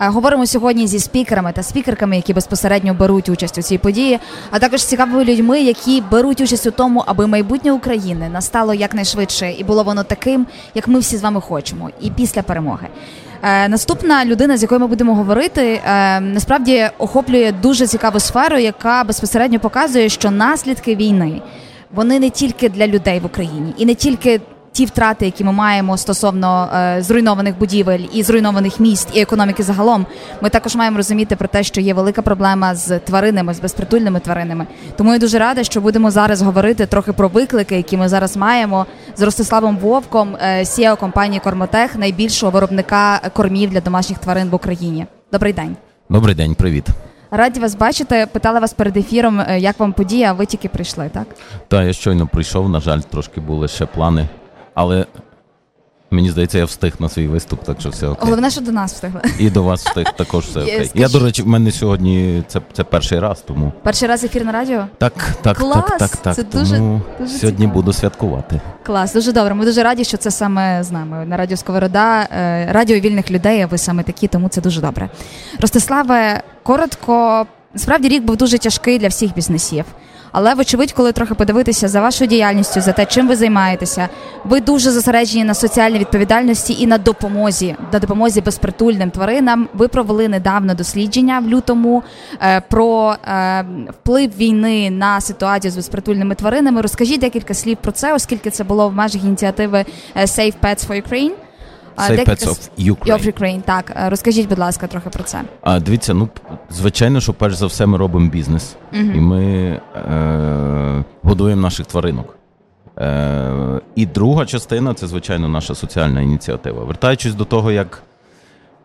Е, говоримо сьогодні зі спікерами та спікерками, які безпосередньо беруть участь у цій події, а також цікавими людьми, які беруть участь у тому, аби майбутнє України настало якнайшвидше і було воно таким, як ми всі з вами хочемо, і після перемоги. Е, наступна людина, з якою ми будемо говорити, е, насправді охоплює дуже цікаву сферу, яка безпосередньо показує, що наслідки війни вони не тільки для людей в Україні, і не тільки ті втрати, які ми маємо стосовно е, зруйнованих будівель і зруйнованих міст і економіки загалом, ми також маємо розуміти про те, що є велика проблема з тваринами, з безпритульними тваринами. Тому я дуже рада, що будемо зараз говорити трохи про виклики, які ми зараз маємо з Ростиславом Вовком, е, CEO компанії Кормотех, найбільшого виробника кормів для домашніх тварин в Україні. Добрий день. Добрий день, привіт. Раді вас бачити. Питала вас перед ефіром, е, як вам подія, а ви тільки прийшли, так? Так, я щойно прийшов. На жаль, трошки були ще плани але мені здається, я встиг на свій виступ, так що все окей. Головне, що до нас встигли. І до вас встиг також все окей. Я, до речі, в мене сьогодні це це перший раз, тому. Перший раз ефір на радіо? Так, так, Клас! так, так, так. Це тому дуже, дуже сьогодні цікаво. буду святкувати. Клас, дуже добре. Ми дуже раді, що це саме з нами. На радіо Сковорода, е, радіо вільних людей, а ви саме такі, тому це дуже добре. Ростиславе, коротко, справді рік був дуже тяжкий для всіх бізнесів. Але, вочевидь, коли трохи подивитися за вашою діяльністю, за те, чим ви займаєтеся, ви дуже зосереджені на соціальній відповідальності і на допомозі, на допомозі безпритульним тваринам. Ви провели недавно дослідження в лютому е, про е, вплив війни на ситуацію з безпритульними тваринами. Розкажіть декілька слів про це, оскільки це було в межах ініціативи е, Save Pets for Ukraine. Pets of Ukraine. of Ukraine. Так, е, розкажіть, будь ласка, трохи про це. А дивіться, ну звичайно, що перш за все ми робимо бізнес, uh і ми е, годуємо наших тваринок. Е, І друга частина це, звичайно, наша соціальна ініціатива. Вертаючись до того, як.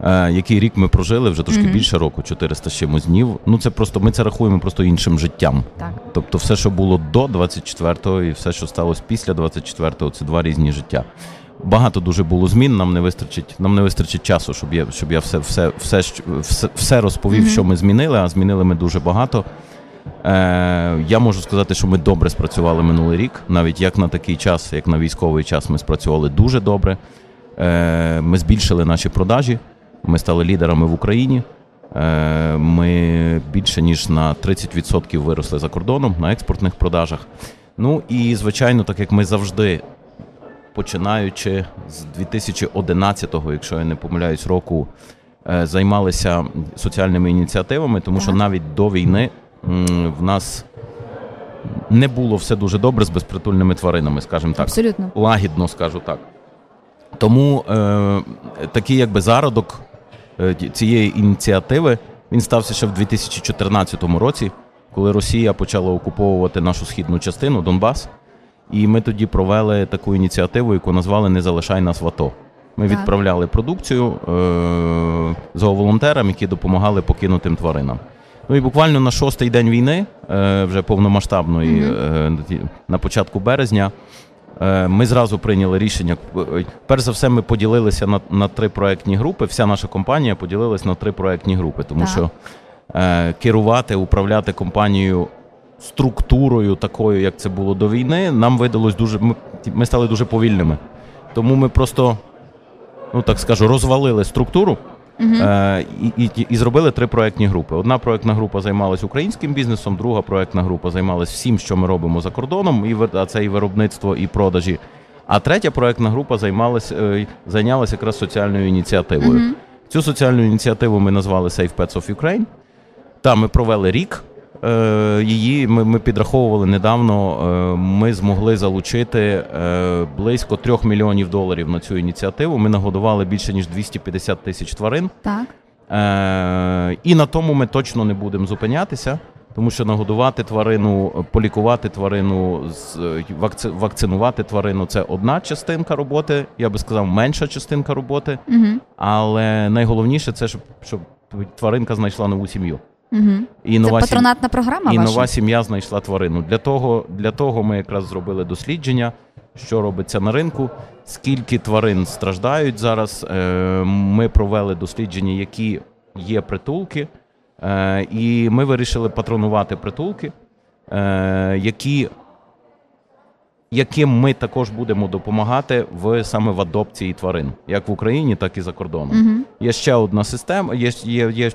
Е, який рік ми прожили вже трошки mm-hmm. більше року, 400 з чимось днів. Ну це просто ми це рахуємо просто іншим життям. Так. Тобто, все, що було до 24-го, і все, що сталося після 24-го, це два різні життя. Багато дуже було змін. Нам не вистачить, нам не вистачить часу, щоб я щоб я все все, все, все, все розповів, mm-hmm. що ми змінили. А змінили ми дуже багато. Е, Я можу сказати, що ми добре спрацювали минулий рік. Навіть як на такий час, як на військовий час, ми спрацювали дуже добре. Е, Ми збільшили наші продажі. Ми стали лідерами в Україні. Е, Ми більше ніж на 30% виросли за кордоном на експортних продажах. Ну і звичайно, так як ми завжди починаючи з 2011-го, якщо я не помиляюсь, року е, займалися соціальними ініціативами, тому що навіть до війни в нас не було все дуже добре з безпритульними тваринами, скажімо так. Абсолютно. Лагідно скажу так. Тому е, такий якби зародок е, цієї ініціативи він стався ще в 2014 році, коли Росія почала окуповувати нашу східну частину Донбас. І ми тоді провели таку ініціативу, яку назвали Не залишай нас в АТО. Ми так. відправляли продукцію е- зооволонтерам, які допомагали покинутим тваринам. Ну і буквально на шостий день війни, е- вже повномасштабної, mm-hmm. е- на початку березня, е- ми зразу прийняли рішення. Перш за все, ми поділилися на на три проектні групи. Вся наша компанія поділилася на три проектні групи, тому так. що е- керувати, управляти компанією структурою, такою, як це було до війни, нам видалось дуже. Ми, ми стали дуже повільними. Тому ми просто, ну так скажу, розвалили структуру. Uh-huh. Е, і, і і, зробили три проектні групи. Одна проектна група займалася українським бізнесом, друга проектна група займалася всім, що ми робимо за кордоном, і а це і виробництво, і продажі. А третя проектна група займалась, е, зайнялася якраз соціальною ініціативою. Uh-huh. Цю соціальну ініціативу ми назвали Safe Pets of Ukraine. Там ми провели рік. Е, її ми ми підраховували недавно. Е, ми змогли залучити е, близько трьох мільйонів доларів на цю ініціативу. Ми нагодували більше ніж 250 тисяч тварин. Так. І на тому ми точно не будемо зупинятися, тому що нагодувати тварину, полікувати тварину, вакцинувати тварину це одна частинка роботи. Я би сказав, менша частинка роботи. Угу. Але найголовніше це щоб, щоб тваринка знайшла нову сім'ю. Угу. І Це нова патронатна програма. І ваша? нова сім'я знайшла тварину. Для того, Для того ми якраз зробили дослідження, що робиться на ринку, скільки тварин страждають зараз. Е, ми провели дослідження, які є притулки, е, і ми вирішили патронувати притулки, е, які яким ми також будемо допомагати в саме в адопції тварин, як в Україні, так і за кордоном. Мгм. Є ще одна система. Є, є, є,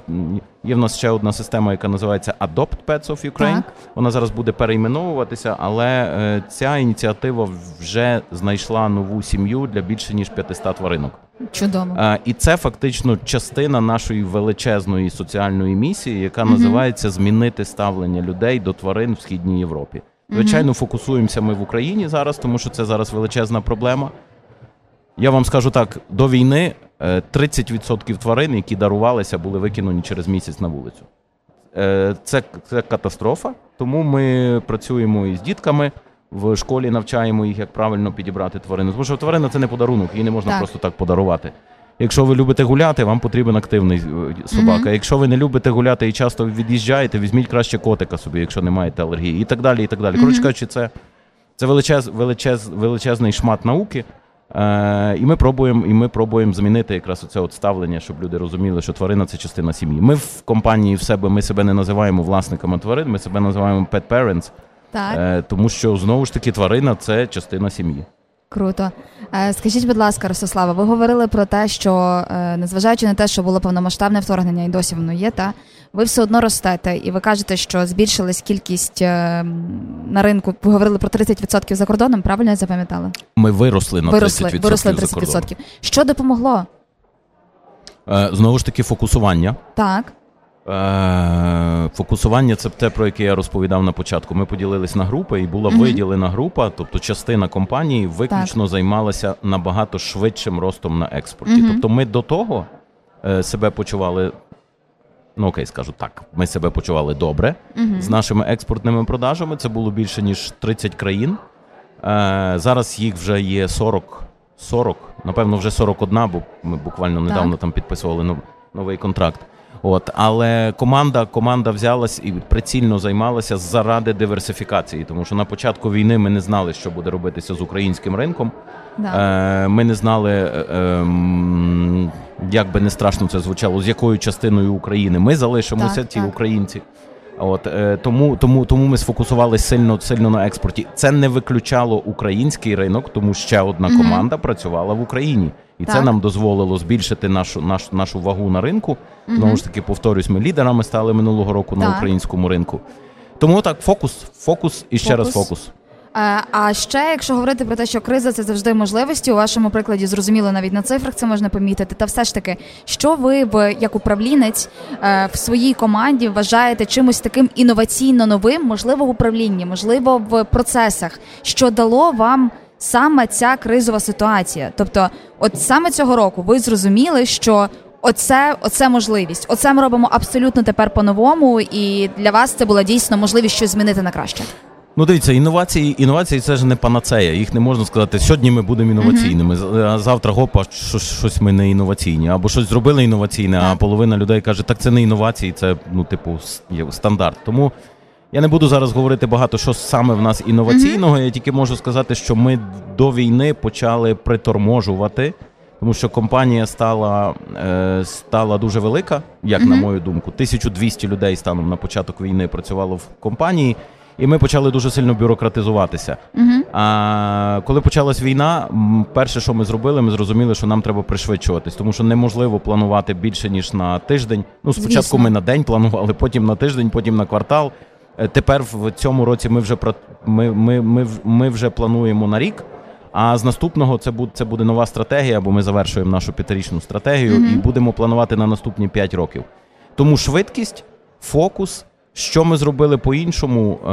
є в нас ще одна система, яка називається Adopt Pets of Ukraine. Так. Вона зараз буде перейменовуватися, але е, ця ініціатива вже знайшла нову сім'ю для більше ніж 500 тваринок. Чудово. Е, І це фактично частина нашої величезної соціальної місії, яка називається змінити ставлення людей до тварин в східній Європі. Звичайно, фокусуємося ми в Україні зараз, тому що це зараз величезна проблема. Я вам скажу так: до війни е, 30% тварин, які дарувалися, були викинені через місяць на вулицю. Е, Це, це катастрофа, тому ми працюємо із дітками. В школі навчаємо їх, як правильно підібрати тварину. Тому що тварина це не подарунок, її не можна Так. просто так подарувати. Якщо ви любите гуляти, вам потрібен активний е, собака. Мгм. Якщо ви не любите гуляти і часто від'їжджаєте, візьміть краще котика собі, якщо не маєте алергії, і так далі. І так далі. Коротше кажучи, це, це величез, величез, величезний шмат науки. Е, і ми пробуємо, і ми пробуємо змінити якраз оце от ставлення, щоб люди розуміли, що тварина це частина сім'ї. Ми в компанії в себе ми себе не називаємо власниками тварин, ми себе називаємо pet parents, Так. е, тому що знову ж таки тварина це частина сім'ї. Круто. Е, Скажіть, будь ласка, Ростислава, ви говорили про те, що е, незважаючи на те, що було повномасштабне вторгнення, і досі воно є, та ви все одно ростете, і ви кажете, що збільшилась кількість е, на ринку. Ви говорили про 30% за кордоном, правильно я запам'ятала? Ми виросли на виросли, 30% виросли за кордоном. 30%. Що допомогло? Знову ж таки, фокусування. Так, Фокусування це те, про яке я розповідав на початку. Ми поділились на групи, і була виділена група, тобто частина компанії виключно займалася набагато швидшим ростом на експорті. Тобто, ми до того е, себе почували. Ну окей, скажу так. Ми себе почували добре з нашими експортними продажами. Це було більше ніж 30 країн. Е, зараз їх вже є 40, 40, напевно, вже 41, бо ми буквально недавно Так. там підписували новий контракт. От, але команда, команда взялась і прицільно займалася заради диверсифікації, тому що на початку війни ми не знали, що буде робитися з українським ринком. да. Е, ми не знали, е, ем, як би не страшно це звучало, з якою частиною України ми залишимося, Так, ті так. українці. От е, тому, тому, тому ми сфокусувалися сильно, сильно на експорті. Це не виключало український ринок, тому ще одна команда працювала в Україні, і це нам дозволило збільшити нашу, нашу, нашу вагу на ринку. Знову ж таки, повторюсь, ми лідерами стали минулого року на українському ринку. Тому так, фокус, фокус і ще раз Фокус. фокус. Е, А ще, якщо говорити про те, що криза це завжди можливості, у вашому прикладі зрозуміло навіть на цифрах це можна помітити. Та все ж таки, що ви в як управлінець е, в своїй команді вважаєте чимось таким інноваційно новим, можливо, в управлінні, можливо, в процесах, що дало вам саме ця кризова ситуація? Тобто, от саме цього року ви зрозуміли, що. Оце, оце можливість. Оце ми робимо абсолютно тепер по-новому, і для вас це була дійсно можливість щось змінити на краще. Ну, дивіться, інновації, інновації це ж не панацея. Їх не можна сказати, сьогодні ми будемо інноваційними, а завтра гопа, щось, щось ми не інноваційні, або щось зробили інноваційне, а половина людей каже, так це не інновації, це ну, типу, стандарт. Тому я не буду зараз говорити багато, що саме в нас інноваційного. Я тільки можу сказати, що ми до війни почали приторможувати. Тому що компанія стала, е, стала дуже велика, як на мою думку. 1200 людей станом на початок війни працювало в компанії, і ми почали дуже сильно бюрократизуватися. Угу. А коли почалась війна, перше, що ми зробили, ми зрозуміли, що нам треба пришвидшуватись, тому що неможливо планувати більше ніж на тиждень. Ну, спочатку Звісно. ми на день планували, потім на тиждень, потім на квартал. Е, Тепер в цьому році ми вже ми, ми, ми, ми вже плануємо на рік. А з наступного це буде це буде нова стратегія, бо ми завершуємо нашу п'ятирічну стратегію Мгм. і будемо планувати на наступні 5 років. Тому швидкість, фокус. Що ми зробили по-іншому? Е,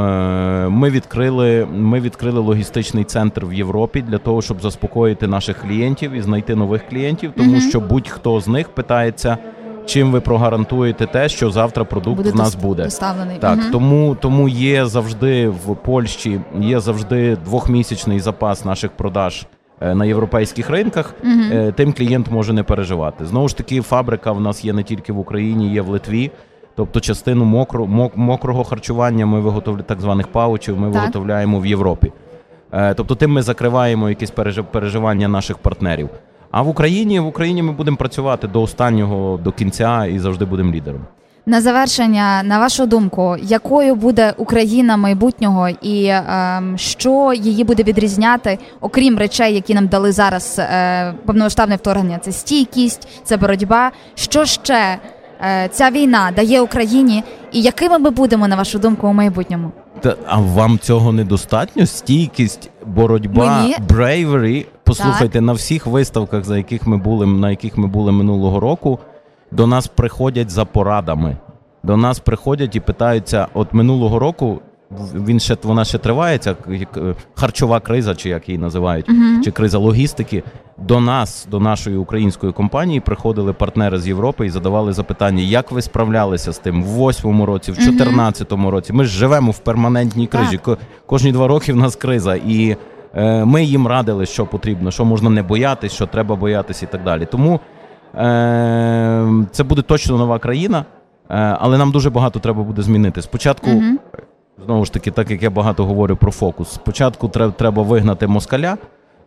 Ми відкрили, ми відкрили логістичний центр в Європі для того, щоб заспокоїти наших клієнтів і знайти нових клієнтів, тому Мгм. що будь-хто з них питається, чим ви прогарантуєте те, що завтра продукт буде в нас буде. доставлений. Так, Мгм. тому, тому є завжди в Польщі є завжди двохмісячний запас наших продаж е, на європейських ринках. Е, Тим клієнт може не переживати. Знову ж таки, фабрика в нас є не тільки в Україні, є в Литві. Тобто частину мокро, мок, мокрого харчування ми виготовляємо так званих паучів, ми Так. виготовляємо в Європі. Е, Тобто, тим ми закриваємо якісь пережи- переживання наших партнерів. А в Україні в Україні ми будемо працювати до останнього, до кінця і завжди будемо лідером. На завершення, на вашу думку, якою буде Україна майбутнього, і ем, що її буде відрізняти, окрім речей, які нам дали зараз е, повномасштабне вторгнення? Це стійкість, це боротьба. Що ще е, ця війна дає Україні, і якими ми будемо, на вашу думку, у майбутньому? Та, а вам цього недостатньо? Стійкість, боротьба, Мені- брейвері. Послухайте, на всіх виставках, за яких ми були, на яких ми були минулого року, до нас приходять за порадами. До нас приходять і питаються: от минулого року він ще вона ще тривається, як, е, харчова криза, чи як її називають, чи криза логістики. До нас, до нашої української компанії, приходили партнери з Європи і задавали запитання, як ви справлялися з тим в восьмому році, в 14-му році. Ми ж живемо в перманентній кризі. Ко- Кожні два роки в нас криза. І ми їм радили, що потрібно, що можна не боятись, що треба боятись і так далі. Тому е, це буде точно нова країна, е, але нам дуже багато треба буде змінити. Спочатку. Знову ж таки, так як я багато говорю про фокус. Спочатку треба вигнати москаля,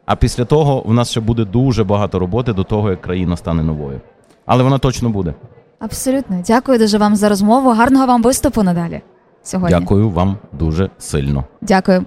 а після того в нас ще буде дуже багато роботи до того, як країна стане новою. Але вона точно буде. Абсолютно, дякую дуже вам за розмову. Гарного вам виступу надалі сьогодні. Дякую вам дуже сильно. Дякую.